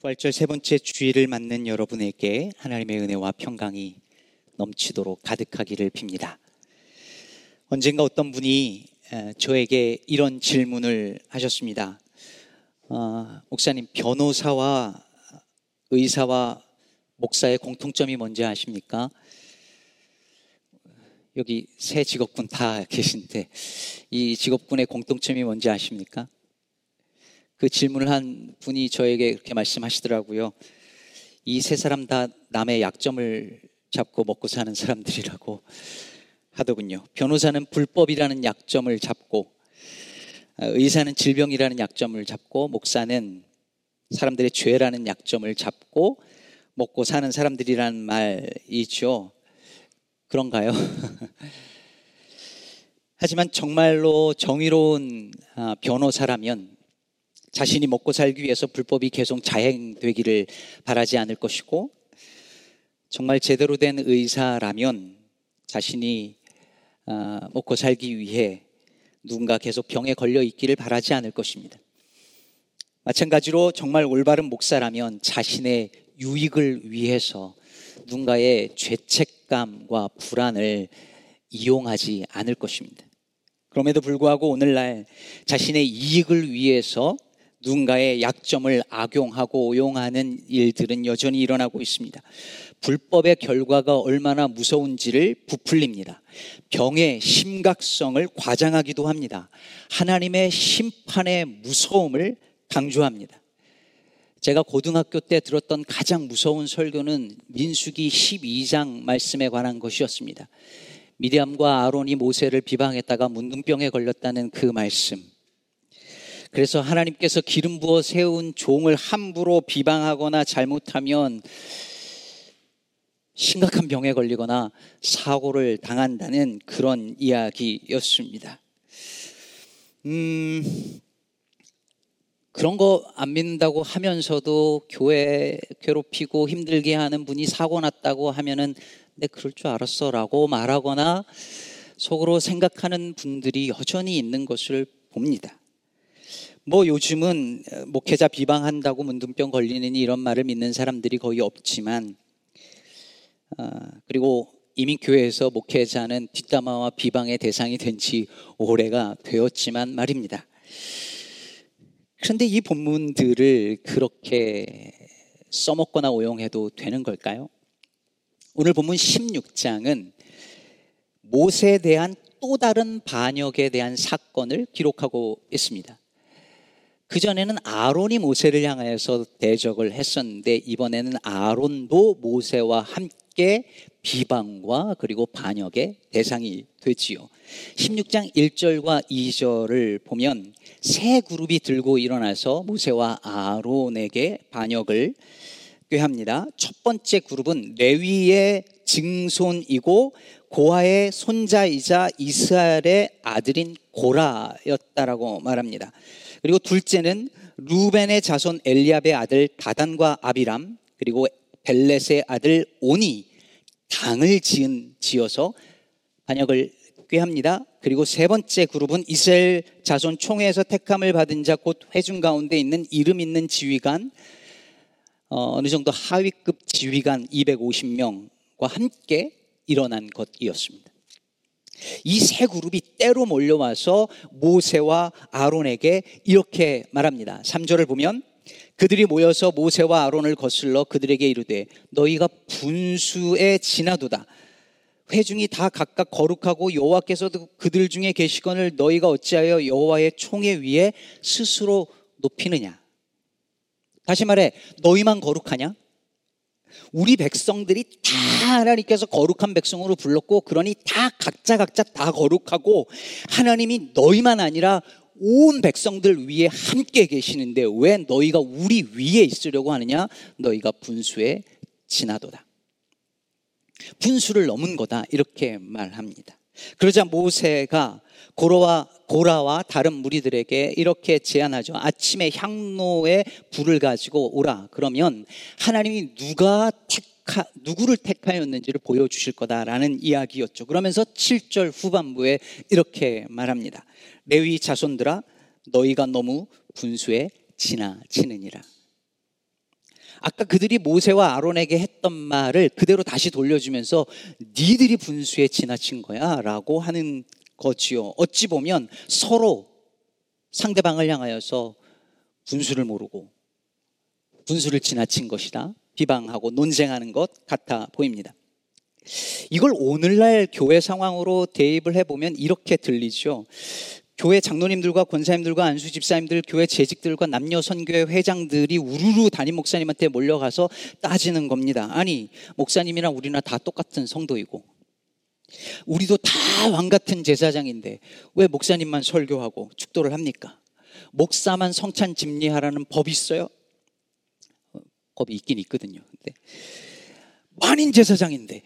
부활절 세 번째 주일을 맞는 여러분에게 하나님의 은혜와 평강이 넘치도록 가득하기를 빕니다. 언젠가 어떤 분이 저에게 이런 질문을 하셨습니다. 어, 목사님, 변호사와 의사와 목사의 공통점이 뭔지 아십니까? 여기 세 직업군 다 계신데 이 직업군의 공통점이 뭔지 아십니까? 그 질문을 한 분이 저에게 그렇게 말씀하시더라고요. 이 세 사람 다 남의 약점을 잡고 먹고 사는 사람들이라고 하더군요. 변호사는 불법이라는 약점을 잡고, 의사는 질병이라는 약점을 잡고, 목사는 사람들의 죄라는 약점을 잡고 먹고 사는 사람들이라는 말이죠. 그런가요? 하지만 정말로 정의로운 아, 변호사라면 자신이 먹고 살기 위해서 불법이 계속 자행되기를 바라지 않을 것이고 정말 제대로 된 의사라면 자신이 아, 먹고 살기 위해 누군가 계속 병에 걸려 있기를 바라지 않을 것입니다. 마찬가지로 정말 올바른 목사라면 자신의 유익을 위해서 누군가의 죄책감과 불안을 이용하지 않을 것입니다. 그럼에도 불구하고 오늘날 자신의 이익을 위해서 누군가의 약점을 악용하고 오용하는 일들은 여전히 일어나고 있습니다. 불법의 결과가 얼마나 무서운지를 부풀립니다. 병의 심각성을 과장하기도 합니다. 하나님의 심판의 무서움을 강조합니다. 제가 고등학교 때 들었던 가장 무서운 설교는 민수기 12장 말씀에 관한 것이었습니다. 미디암과 아론이 모세를 비방했다가 문둥병에 걸렸다는 그 말씀. 그래서 하나님께서 기름 부어 세운 종을 함부로 비방하거나 잘못하면 심각한 병에 걸리거나 사고를 당한다는 그런 이야기였습니다. 음, 그런 거 안 믿는다고 하면서도 교회 괴롭히고 힘들게 하는 분이 사고 났다고 하면은 내 그럴 줄 알았어라고 말하거나 속으로 생각하는 분들이 여전히 있는 것을 봅니다. 뭐 요즘은 목회자 비방한다고 문둥병 걸리느니 이런 말을 믿는 사람들이 거의 없지만 어, 그리고 이미 교회에서 목회자는 뒷담화와 비방의 대상이 된 지 오래가 되었지만 말입니다. 그런데 이 본문들을 그렇게 써먹거나 오용해도 되는 걸까요? 오늘 본문 16장은 모세에 대한 또 다른 반역에 대한 사건을 기록하고 있습니다. 그전에는 아론이 모세를 향하여서 대적을 했었는데 이번에는 아론도 모세와 함께 비방과 그리고 반역의 대상이 되지요. 16장 1절과 2절을 보면 세 그룹이 들고 일어나서 모세와 아론에게 반역을 꾀합니다. 첫 번째 그룹은 레위의 증손이고 고아의 손자이자 이스라엘의 아들인 고라였다라고 말합니다. 그리고 둘째는 루벤의 자손 엘리압의 아들 다단과 아비람 그리고 벨렛의 아들 오니 당을 지은 지어서 반역을 꾀합니다. 그리고 세 번째 그룹은 이스라엘 자손 총회에서 택함을 받은 자 곧 회중 가운데 있는 이름 있는 지휘관 어, 어느 정도 하위급 지휘관 250명과 함께 일어난 것이었습니다. 이 세 그룹이 때로 몰려와서 모세와 아론에게 이렇게 말합니다. 3절을 보면 그들이 모여서 모세와 아론을 거슬러 그들에게 이르되 너희가 분수에 지나도다. 회중이 다 각각 거룩하고 여호와께서도 그들 중에 계시거늘 너희가 어찌하여 여호와의 총에 위에 스스로 높이느냐? 다시 말해 너희만 거룩하냐? 우리 백성들이 다 하나님께서 거룩한 백성으로 불렀고 그러니 다 각자 각자 다 거룩하고 하나님이 너희만 아니라 온 백성들 위에 함께 계시는데 왜 너희가 우리 위에 있으려고 하느냐? 너희가 분수에 지나도다. 분수를 넘은 거다. 이렇게 말합니다. 그러자 모세가 고라와, 고라와 다른 무리들에게 이렇게 제안하죠. 아침에 향로에 불을 가지고 오라. 그러면 하나님이 누가 택하, 누구를 택하였는지를 보여주실 거다라는 이야기였죠. 그러면서 7절 후반부에 이렇게 말합니다. 레위 자손들아, 너희가 너무 분수에 지나치느니라. 아까 그들이 모세와 아론에게 했던 말을 그대로 다시 돌려주면서 니들이 분수에 지나친 거야 라고 하는 거지요. 어찌 보면 서로 상대방을 향하여서 분수를 모르고 분수를 지나친 것이다. 비방하고 논쟁하는 것 같아 보입니다. 이걸 오늘날 교회 상황으로 대입을 해보면 이렇게 들리죠. 교회 장로님들과 권사님들과 안수 집사님들, 교회 재직들과 남녀 선교회 회장들이 우르르 담임 목사님한테 몰려가서 따지는 겁니다. 아니, 목사님이랑 우리나 다 똑같은 성도이고, 우리도 다 왕 같은 제사장인데 왜 목사님만 설교하고 축도를 합니까? 목사만 성찬 집리하라는 법이 있어요? 어, 법이 있긴 있거든요. 근데 만인 제사장인데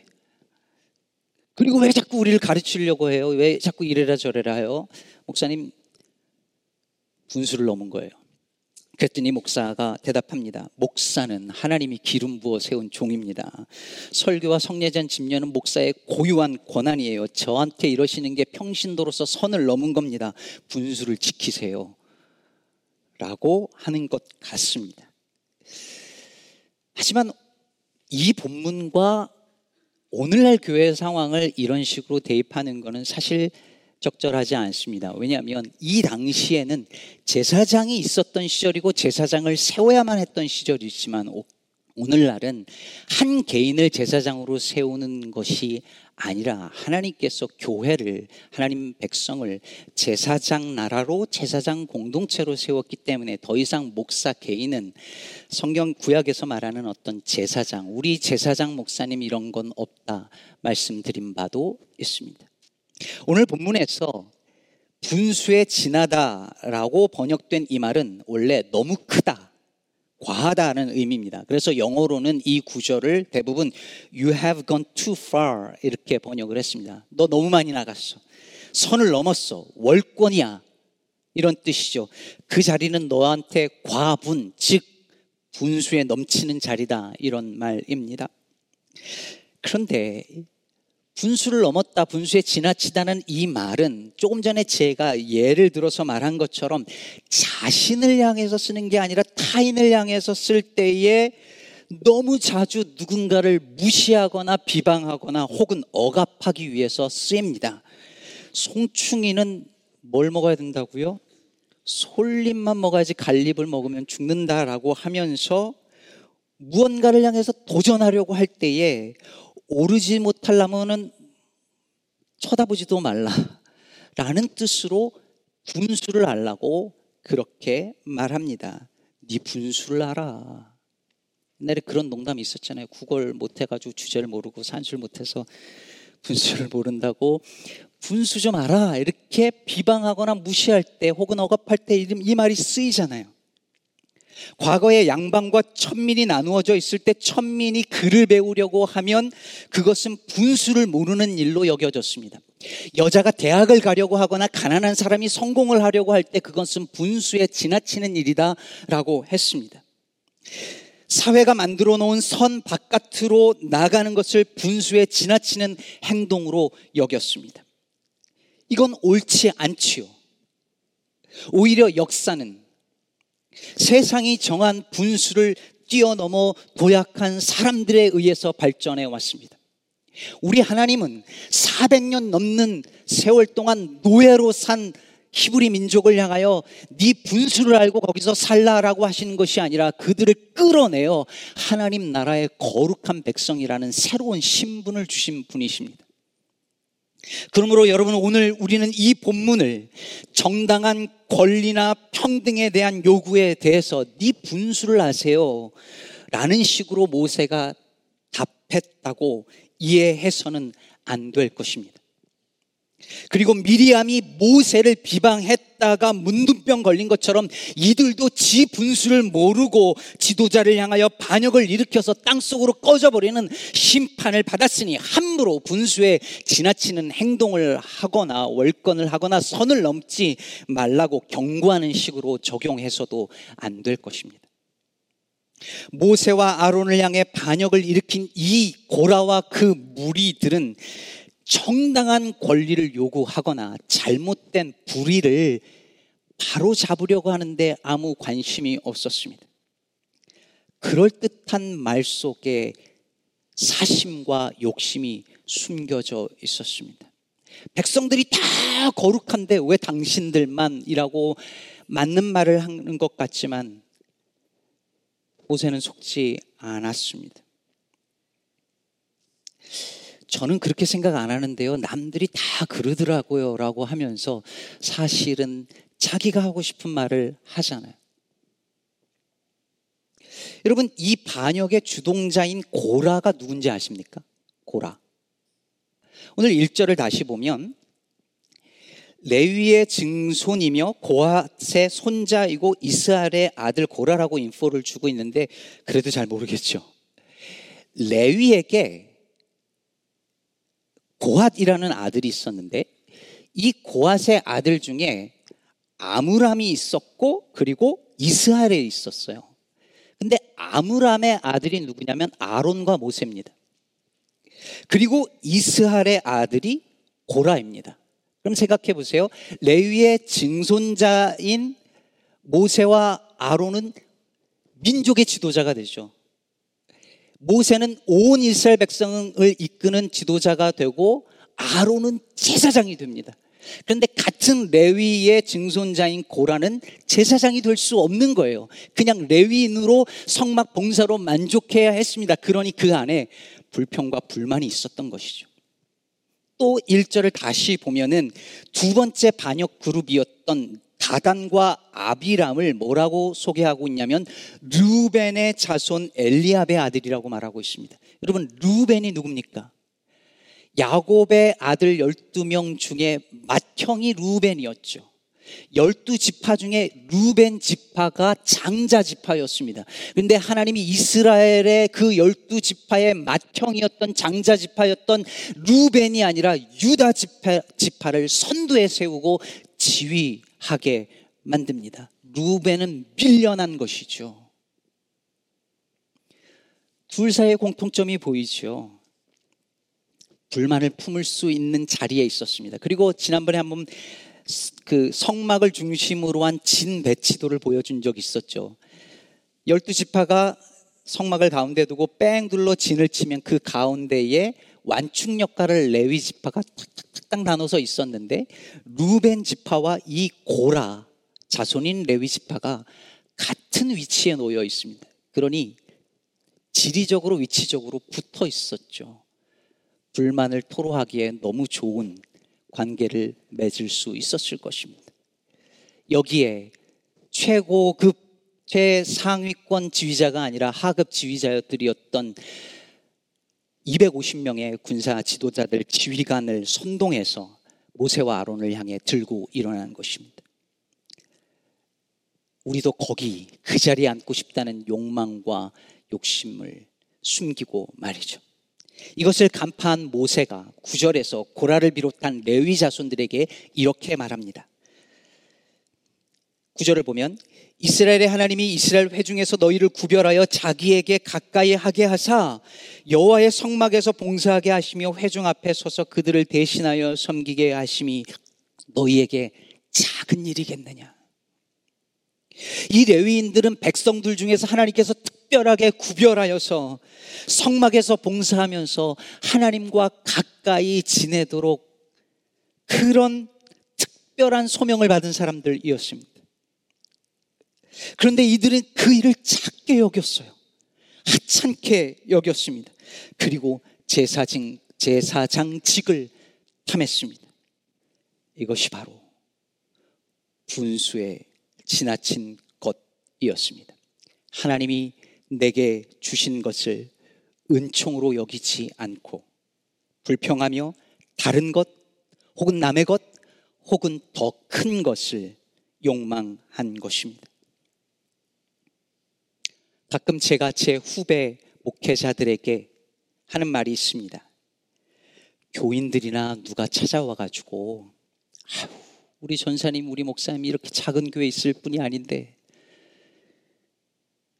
그리고 왜 자꾸 우리를 가르치려고 해요? 왜 자꾸 이래라 저래라 해요? 목사님 분수를 넘은 거예요. 그랬더니 목사가 대답합니다. 목사는 하나님이 기름 부어 세운 종입니다. 설교와 성례전 집례는 목사의 고유한 권한이에요. 저한테 이러시는 게 평신도로서 선을 넘은 겁니다. 분수를 지키세요. 라고 하는 것 같습니다. 하지만 이 본문과 오늘날 교회 상황을 이런 식으로 대입하는 것은 사실 적절하지 않습니다. 왜냐하면 이 당시에는 제사장이 있었던 시절이고 제사장을 세워야만 했던 시절이지만 오늘날은 한 개인을 제사장으로 세우는 것이 아니라 하나님께서 교회를 하나님 백성을 제사장 나라로 제사장 공동체로 세웠기 때문에 더 이상 목사 개인은 성경 구약에서 말하는 어떤 제사장 우리 제사장 목사님 이런 건 없다 말씀드린 바도 있습니다. 오늘 본문에서 분수에 지나다라고 번역된 이 말은 원래 너무 크다 과하다는 의미입니다. 그래서 영어로는 이 구절을 대부분 you have gone too far 이렇게 번역을 했습니다. 너 너무 많이 나갔어. 선을 넘었어. 월권이야. 이런 뜻이죠. 그 자리는 너한테 과분, 즉 분수에 넘치는 자리다. 이런 말입니다. 그런데 분수를 넘었다, 분수에 지나치다는 이 말은 조금 전에 제가 예를 들어서 말한 것처럼 자신을 향해서 쓰는 게 아니라 타인을 향해서 쓸 때에 너무 자주 누군가를 무시하거나 비방하거나 혹은 억압하기 위해서 쓰입니다. 송충이는 뭘 먹어야 된다고요? 솔잎만 먹어야지 갈잎을 먹으면 죽는다라고 하면서 무언가를 향해서 도전하려고 할 때에 오르지 못하려면은 쳐다보지도 말라. 라는 뜻으로 분수를 알라고 그렇게 말합니다. 네 분수를 알아. 옛날에 그런 농담이 있었잖아요. 국어를 못해가지고 주제를 모르고 산수를 못해서 분수를 모른다고 분수 좀 알아. 이렇게 비방하거나 무시할 때 혹은 억압할 때 이 말이 쓰이잖아요. 과거에 양반과 천민이 나누어져 있을 때 천민이 글을 배우려고 하면 그것은 분수를 모르는 일로 여겨졌습니다. 여자가 대학을 가려고 하거나 가난한 사람이 성공을 하려고 할 때 그것은 분수에 지나치는 일이다라고 했습니다. 사회가 만들어 놓은 선 바깥으로 나가는 것을 분수에 지나치는 행동으로 여겼습니다. 이건 옳지 않지요. 오히려 역사는 세상이 정한 분수를 뛰어넘어 도약한 사람들에 의해서 발전해 왔습니다. 우리 하나님은 400년 넘는 세월 동안 노예로 산 히브리 민족을 향하여 네 분수를 알고 거기서 살라라고 하시는 것이 아니라 그들을 끌어내어 하나님 나라의 거룩한 백성이라는 새로운 신분을 주신 분이십니다. 그러므로 여러분 오늘 우리는 이 본문을 정당한 권리나 평등에 대한 요구에 대해서 네 분수를 아세요 라는 식으로 모세가 답했다고 이해해서는 안 될 것입니다. 그리고 미리암이 모세를 비방했 다가 문둥병 걸린 것처럼 이들도 지 분수를 모르고 지도자를 향하여 반역을 일으켜서 땅속으로 꺼져버리는 심판을 받았으니 함부로 분수에 지나치는 행동을 하거나 월권을 하거나 선을 넘지 말라고 경고하는 식으로 적용해서도 안 될 것입니다. 모세와 아론을 향해 반역을 일으킨 이 고라와 그 무리들은 정당한 권리를 요구하거나 잘못된 불의를 바로 잡으려고 하는데 아무 관심이 없었습니다. 그럴듯한 말 속에 사심과 욕심이 숨겨져 있었습니다. 백성들이 다 거룩한데 왜 당신들만이라고 맞는 말을 하는 것 같지만 모세는 속지 않았습니다. 저는 그렇게 생각 안 하는데요. 남들이 다 그러더라고요. 라고 하면서 사실은 자기가 하고 싶은 말을 하잖아요. 여러분, 이 반역의 주동자인 고라가 누군지 아십니까? 고라. 오늘 1절을 다시 보면 레위의 증손이며 고핫의 손자이고 이스라엘의 아들 고라라고 인포를 주고 있는데 그래도 잘 모르겠죠. 레위에게 고핫이라는 아들이 있었는데 이 고핫의 아들 중에 아무람이 있었고 그리고 이스라엘에 있었어요. 근데 아무람의 아들이 누구냐면 아론과 모세입니다. 그리고 이스라엘의 아들이 고라입니다. 그럼 생각해 보세요. 레위의 증손자인 모세와 아론은 민족의 지도자가 되죠. 모세는 온 이스라엘 백성을 이끄는 지도자가 되고 아론은 제사장이 됩니다. 그런데 같은 레위의 증손자인 고라는 제사장이 될 수 없는 거예요. 그냥 레위인으로 성막 봉사로 만족해야 했습니다. 그러니 그 안에 불평과 불만이 있었던 것이죠. 또 1절을 다시 보면은 두 번째 반역 그룹이었던 다단과 아비람을 뭐라고 소개하고 있냐면 루벤의 자손 엘리압의 아들이라고 말하고 있습니다. 여러분 루벤이 누굽니까? 야곱의 아들 12명 중에 맏형이 루벤이었죠. 열두 지파 중에 루벤 지파가 장자 지파였습니다. 그런데 하나님이 이스라엘의 그 열두 지파의 맏형이었던 장자 지파였던 루벤이 아니라 유다 지파, 지파를 선두에 세우고 지휘 하게 만듭니다. 루벤은 밀려난 것이죠. 둘 사이의 공통점이 보이죠. 불만을 품을 수 있는 자리에 있었습니다. 그리고 지난번에 한번 그 성막을 중심으로 한 진 배치도를 보여준 적이 있었죠. 열두 지파가 성막을 가운데 두고 뺑 둘러 진을 치면 그 가운데에 완충 역할을 레위 지파가 탁탁탁 나눠서 있었는데 루벤 지파와 이 고라 자손인 레위 지파가 같은 위치에 놓여 있습니다. 그러니 지리적으로 위치적으로 붙어 있었죠. 불만을 토로하기에 너무 좋은 관계를 맺을 수 있었을 것입니다. 여기에 최고급 최상위권 지휘자가 아니라 하급 지휘자들이었던 250명의 군사 지도자들 지휘관을 선동해서 모세와 아론을 향해 들고 일어난 것입니다. 우리도 거기 그 자리에 앉고 싶다는 욕망과 욕심을 숨기고 말이죠. 이것을 간파한 모세가 구절에서 고라를 비롯한 레위 자손들에게 이렇게 말합니다. 구절을 보면 이스라엘의 하나님이 이스라엘 회중에서 너희를 구별하여 자기에게 가까이 하게 하사 여호와의 성막에서 봉사하게 하시며 회중 앞에 서서 그들을 대신하여 섬기게 하심이 너희에게 작은 일이겠느냐. 이 레위인들은 백성들 중에서 하나님께서 특별하게 구별하여서 성막에서 봉사하면서 하나님과 가까이 지내도록 그런 특별한 소명을 받은 사람들이었습니다. 그런데 이들은 그 일을 작게 여겼어요. 하찮게 여겼습니다. 그리고 제사장, 제사장직을 탐했습니다. 이것이 바로 분수에 지나친 것이었습니다. 하나님이 내게 주신 것을 은총으로 여기지 않고 불평하며 다른 것 혹은 남의 것 혹은 더 큰 것을 욕망한 것입니다. 가끔 제가 제 후배 목회자들에게 하는 말이 있습니다. 교인들이나 누가 찾아와 가지고 우리 전사님, 우리 목사님 이렇게 작은 교회 있을 뿐이 아닌데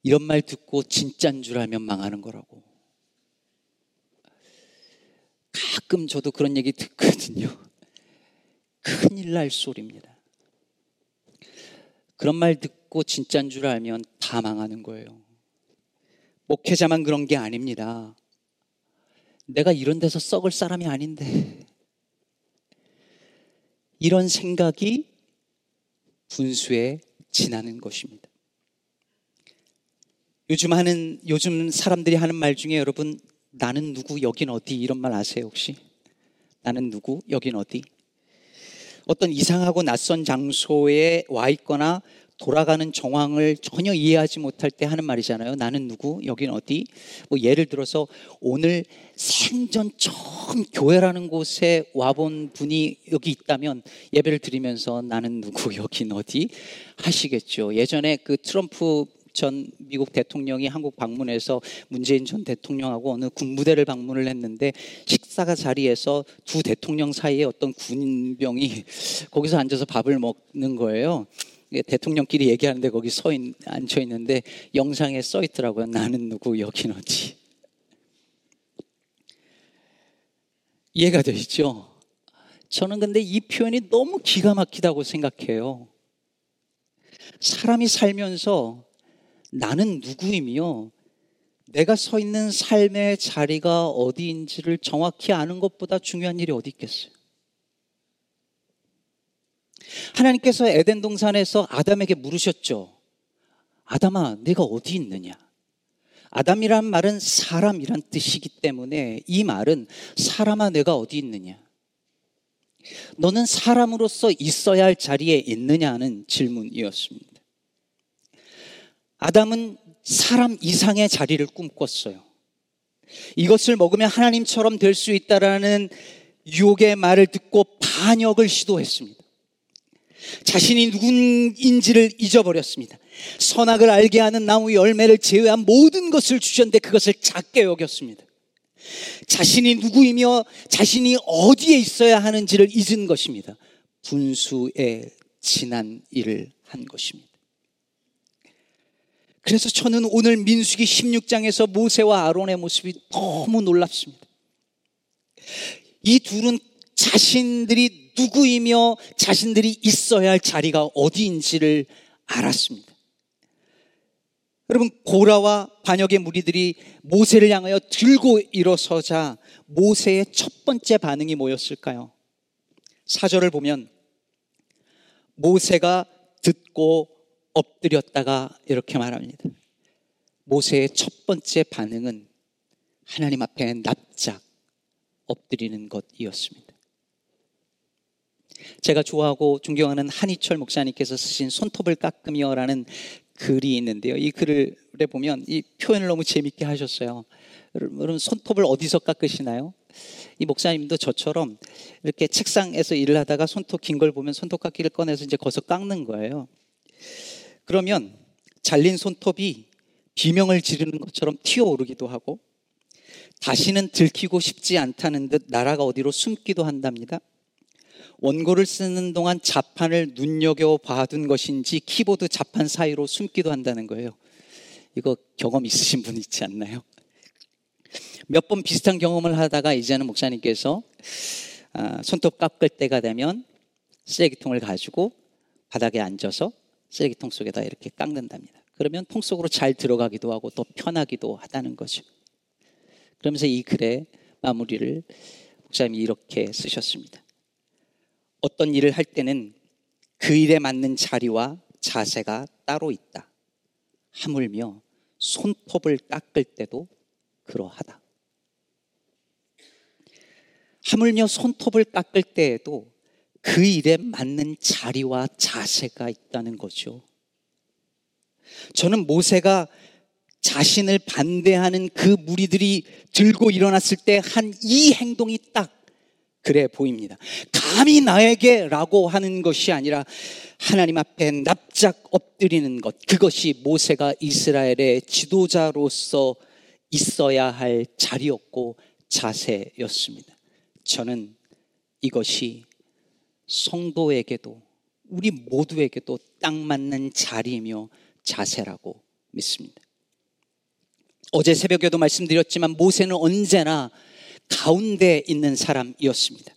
이런 말 듣고 진짠 줄 알면 망하는 거라고. 가끔 저도 그런 얘기 듣거든요. 큰일 날 소리입니다. 그런 말 듣고 진짠 줄 알면 다 망하는 거예요. 목회자만 그런 게 아닙니다. 내가 이런 데서 썩을 사람이 아닌데. 이런 생각이 분수에 지나는 것입니다. 요즘 하는, 요즘 사람들이 하는 말 중에 여러분, 나는 누구, 여긴 어디, 이런 말 아세요, 혹시? 나는 누구, 여긴 어디? 어떤 이상하고 낯선 장소에 와 있거나 돌아가는 정황을 전혀 이해하지 못할 때 하는 말이잖아요. 나는 누구? 여긴 어디? 뭐 예를 들어서 오늘 생전 처음 교회라는 곳에 와본 분이 여기 있다면 예배를 드리면서 나는 누구? 여긴 어디? 하시겠죠. 예전에 그 트럼프 전 미국 대통령이 한국 방문해서 문재인 전 대통령하고 어느 군부대를 방문을 했는데 식사가 자리에서 두 대통령 사이에 어떤 군병이 거기서 앉아서 밥을 먹는 거예요. 대통령끼리 얘기하는데 거기 서 있, 앉혀 있는데 영상에 써 있더라고요. 나는 누구, 여긴 어디. 이해가 되시죠? 저는 근데 이 표현이 너무 기가 막히다고 생각해요. 사람이 살면서 나는 누구이며 내가 서 있는 삶의 자리가 어디인지를 정확히 아는 것보다 중요한 일이 어디 있겠어요? 하나님께서 에덴 동산에서 아담에게 물으셨죠. 아담아, 내가 어디 있느냐? 아담이란 말은 사람이란 뜻이기 때문에 이 말은 사람아, 내가 어디 있느냐? 너는 사람으로서 있어야 할 자리에 있느냐는 질문이었습니다. 아담은 사람 이상의 자리를 꿈꿨어요. 이것을 먹으면 하나님처럼 될 수 있다라는 유혹의 말을 듣고 반역을 시도했습니다. 자신이 누군인지를 잊어버렸습니다. 선악을 알게 하는 나무 열매를 제외한 모든 것을 주셨는데 그것을 작게 여겼습니다. 자신이 누구이며 자신이 어디에 있어야 하는지를 잊은 것입니다. 분수에 지난 일을 한 것입니다. 그래서 저는 오늘 민수기 16장에서 모세와 아론의 모습이 너무 놀랍습니다. 이 둘은 자신들이 누구이며 자신들이 있어야 할 자리가 어디인지를 알았습니다. 여러분, 고라와 반역의 무리들이 모세를 향하여 들고 일어서자 모세의 첫 번째 반응이 뭐였을까요? 사절을 보면 모세가 듣고 엎드렸다가 이렇게 말합니다. 모세의 첫 번째 반응은 하나님 앞에 납작 엎드리는 것이었습니다. 제가 좋아하고 존경하는 한희철 목사님께서 쓰신 손톱을 깎으며라는 글이 있는데요. 이 글을 보면 이 표현을 너무 재밌게 하셨어요. 여러분 손톱을 어디서 깎으시나요? 이 목사님도 저처럼 이렇게 책상에서 일을 하다가 손톱 긴 걸 보면 손톱 깎기를 꺼내서 이제 거기서 깎는 거예요. 그러면 잘린 손톱이 비명을 지르는 것처럼 튀어오르기도 하고 다시는 들키고 싶지 않다는 듯 나라가 어디로 숨기도 한답니다. 원고를 쓰는 동안 자판을 눈여겨 봐둔 것인지 키보드 자판 사이로 숨기도 한다는 거예요. 이거 경험 있으신 분 있지 않나요? 몇 번 비슷한 경험을 하다가 이제는 목사님께서 아, 손톱 깎을 때가 되면 쓰레기통을 가지고 바닥에 앉아서 쓰레기통 속에다 이렇게 깎는답니다. 그러면 통 속으로 잘 들어가기도 하고 더 편하기도 하다는 거죠. 그러면서 이 글의 마무리를 목사님이 이렇게 쓰셨습니다. 어떤 일을 할 때는 그 일에 맞는 자리와 자세가 따로 있다. 하물며 손톱을 깎을 때도 그러하다. 하물며 손톱을 깎을 때에도 그 일에 맞는 자리와 자세가 있다는 거죠. 저는 모세가 자신을 반대하는 그 무리들이 들고 일어났을 때 한 이 행동이 딱 그래 보입니다. 감히 나에게 라고 하는 것이 아니라 하나님 앞에 납작 엎드리는 것. 그것이 모세가 이스라엘의 지도자로서 있어야 할 자리였고 자세였습니다. 저는 이것이 성도에게도 우리 모두에게도 딱 맞는 자리이며 자세라고 믿습니다. 어제 새벽에도 말씀드렸지만 모세는 언제나 가운데 있는 사람이었습니다.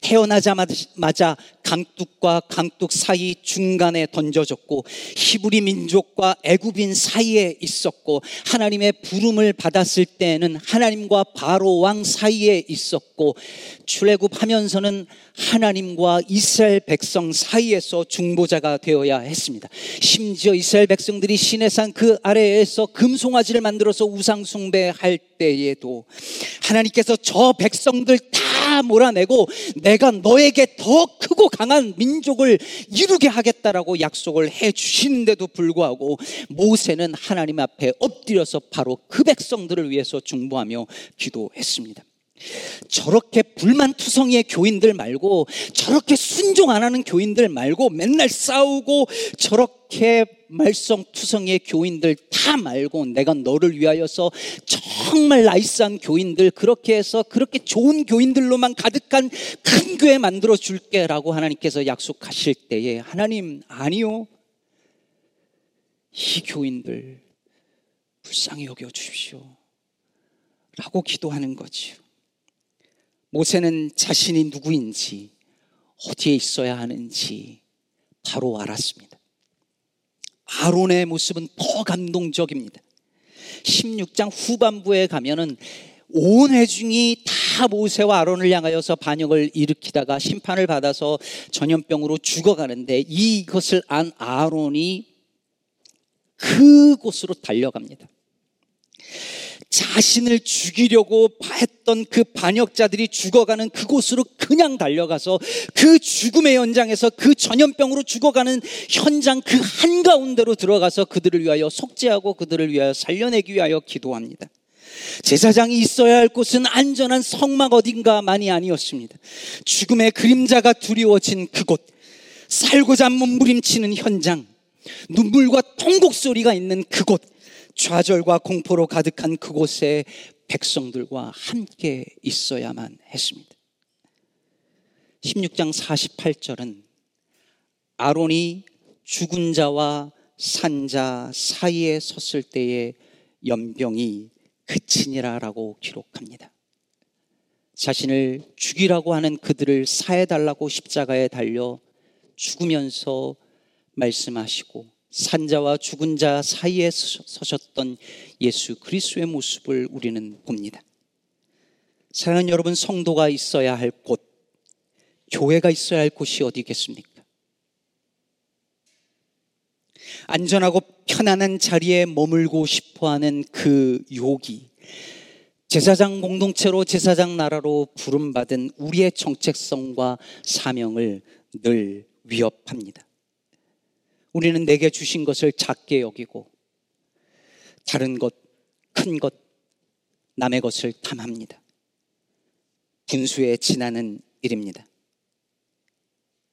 태어나자마자 강둑과 강둑 사이 중간에 던져졌고 히브리 민족과 애굽인 사이에 있었고 하나님의 부름을 받았을 때에는 하나님과 바로 왕 사이에 있었고 출애굽하면서는 하나님과 이스라엘 백성 사이에서 중보자가 되어야 했습니다. 심지어 이스라엘 백성들이 시내산 그 아래에서 금송아지를 만들어서 우상 숭배할 때에도 하나님께서 저 백성들 다 몰아내고 내가 너에게 더 크고 강한 민족을 이루게 하겠다라고 약속을 해 주시는데도 불구하고 모세는 하나님 앞에 엎드려서 바로 그 백성들을 위해서 중보하며 기도했습니다. 저렇게 불만투성이의 교인들 말고 저렇게 순종 안 하는 교인들 말고 맨날 싸우고 저렇게 말썽투성이의 교인들 다 말고 내가 너를 위하여서 정말 나이스한 교인들 그렇게 해서 그렇게 좋은 교인들로만 가득한 큰 교회 만들어 줄게라고 하나님께서 약속하실 때에 하나님 아니요 이 교인들 불쌍히 여겨 주십시오 라고 기도하는 거지요. 모세는 자신이 누구인지, 어디에 있어야 하는지 바로 알았습니다. 아론의 모습은 더 감동적입니다. 16장 후반부에 가면은 온 회중이 다 모세와 아론을 향하여서 반역을 일으키다가 심판을 받아서 전염병으로 죽어가는데 이것을 안 아론이 그곳으로 달려갑니다. 자신을 죽이려고 했던 그 반역자들이 죽어가는 그곳으로 그냥 달려가서 그 죽음의 현장에서 그 전염병으로 죽어가는 현장 그 한가운데로 들어가서 그들을 위하여 속죄하고 그들을 위하여 살려내기 위하여 기도합니다. 제사장이 있어야 할 곳은 안전한 성막 어딘가만이 아니었습니다. 죽음의 그림자가 두려워진 그곳, 살고자 몸부림치는 현장, 눈물과 통곡 소리가 있는 그곳, 좌절과 공포로 가득한 그곳에 백성들과 함께 있어야만 했습니다. 16장 48절은 아론이 죽은 자와 산자 사이에 섰을 때의 연병이 그치니라라고 기록합니다. 자신을 죽이라고 하는 그들을 사해달라고 십자가에 달려 죽으면서 말씀하시고 산자와 죽은 자 사이에 서셨던 예수 그리스도의 모습을 우리는 봅니다. 사랑하는 여러분, 성도가 있어야 할 곳, 교회가 있어야 할 곳이 어디겠습니까? 안전하고 편안한 자리에 머물고 싶어 하는 그 욕이 제사장 공동체로 제사장 나라로 부름받은 우리의 정체성과 사명을 늘 위협합니다. 우리는 내게 주신 것을 작게 여기고 다른 것, 큰 것, 남의 것을 탐합니다. 분수에 지나는 일입니다.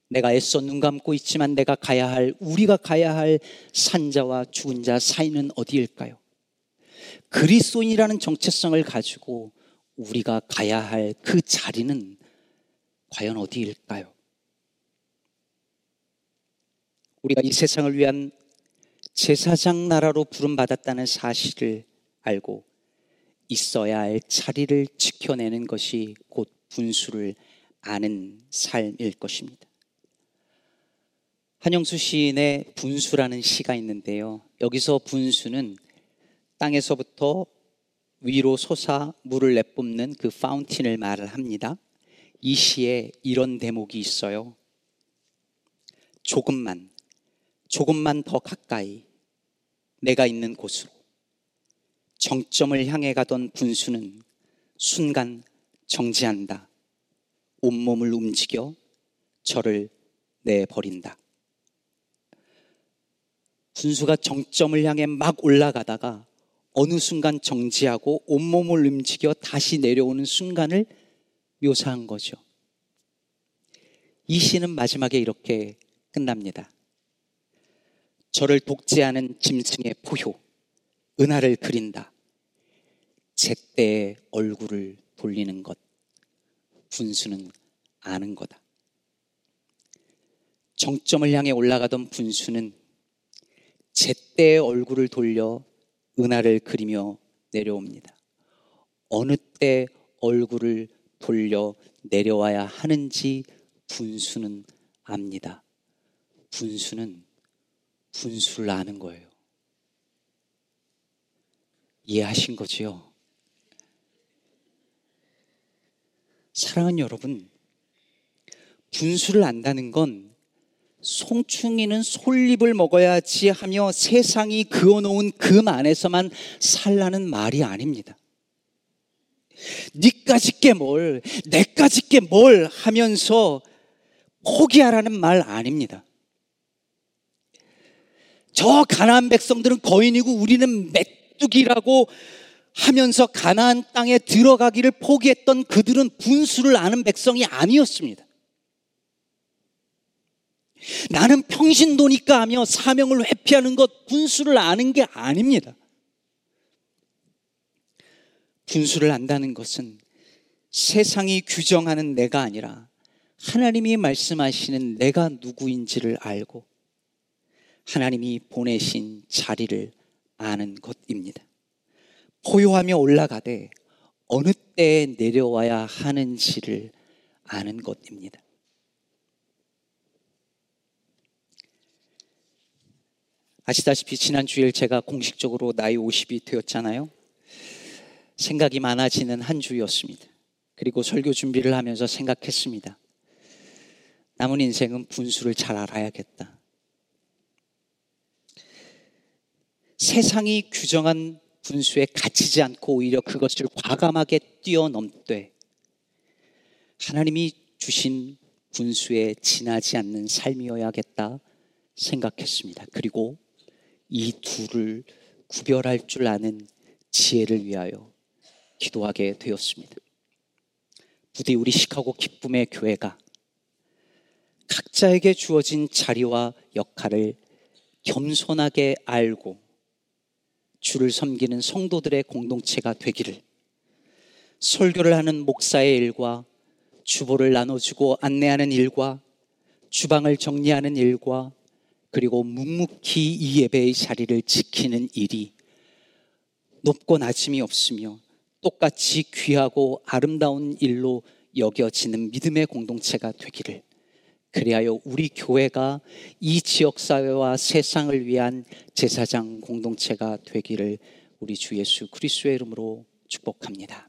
내가 애써 눈 감고 있지만 내가 가야 할, 우리가 가야 할 산자와 죽은 자 사이는 어디일까요? 그리스도인이라는 정체성을 가지고 우리가 가야 할 그 자리는 과연 어디일까요? 우리가 이 세상을 위한 제사장 나라로 부름받았다는 사실을 알고 있어야 할 자리를 지켜내는 것이 곧 분수를 아는 삶일 것입니다. 한영수 시인의 분수라는 시가 있는데요. 여기서 분수는 땅에서부터 위로 솟아 물을 내뿜는 그 파운틴을 말을 합니다. 이 시에 이런 대목이 있어요. 조금만 조금만 더 가까이 내가 있는 곳으로 정점을 향해 가던 분수는 순간 정지한다. 온몸을 움직여 저를 내버린다. 분수가 정점을 향해 막 올라가다가 어느 순간 정지하고 온몸을 움직여 다시 내려오는 순간을 묘사한 거죠. 이 시는 마지막에 이렇게 끝납니다. 저를 독재하는 짐승의 포효, 은하를 그린다. 제때의 얼굴을 돌리는 것, 분수는 아는 거다. 정점을 향해 올라가던 분수는 제때의 얼굴을 돌려 은하를 그리며 내려옵니다. 어느 때 얼굴을 돌려 내려와야 하는지 분수는 압니다. 분수는 분수를 아는 거예요. 이해하신 거지요? 사랑하는 여러분, 분수를 안다는 건 송충이는 솔잎을 먹어야지 하며 세상이 그어놓은 금 안에서만 살라는 말이 아닙니다. 니까짓 게 뭘, 내까짓 게뭘 하면서 포기하라는 말 아닙니다. 저 가나안 백성들은 거인이고 우리는 메뚜기라고 하면서 가나안 땅에 들어가기를 포기했던 그들은 분수를 아는 백성이 아니었습니다. 나는 평신도니까 하며 사명을 회피하는 것 분수를 아는 게 아닙니다. 분수를 안다는 것은 세상이 규정하는 내가 아니라 하나님이 말씀하시는 내가 누구인지를 알고 하나님이 보내신 자리를 아는 것입니다. 포효하며 올라가되 어느 때에 내려와야 하는지를 아는 것입니다. 아시다시피 지난 주일 제가 공식적으로 나이 50이 되었잖아요. 생각이 많아지는 한 주였습니다. 그리고 설교 준비를 하면서 생각했습니다. 남은 인생은 분수를 잘 알아야겠다. 세상이 규정한 분수에 갇히지 않고 오히려 그것을 과감하게 뛰어넘되 하나님이 주신 분수에 지나지 않는 삶이어야겠다 생각했습니다. 그리고 이 둘을 구별할 줄 아는 지혜를 위하여 기도하게 되었습니다. 부디 우리 시카고 기쁨의 교회가 각자에게 주어진 자리와 역할을 겸손하게 알고 주를 섬기는 성도들의 공동체가 되기를. 설교를 하는 목사의 일과 주보를 나눠주고 안내하는 일과 주방을 정리하는 일과 그리고 묵묵히 이 예배의 자리를 지키는 일이 높고 낮음이 없으며 똑같이 귀하고 아름다운 일로 여겨지는 믿음의 공동체가 되기를 그리하여 우리 교회가 이 지역 사회와 세상을 위한 제사장 공동체가 되기를 우리 주 예수 그리스도의 이름으로 축복합니다.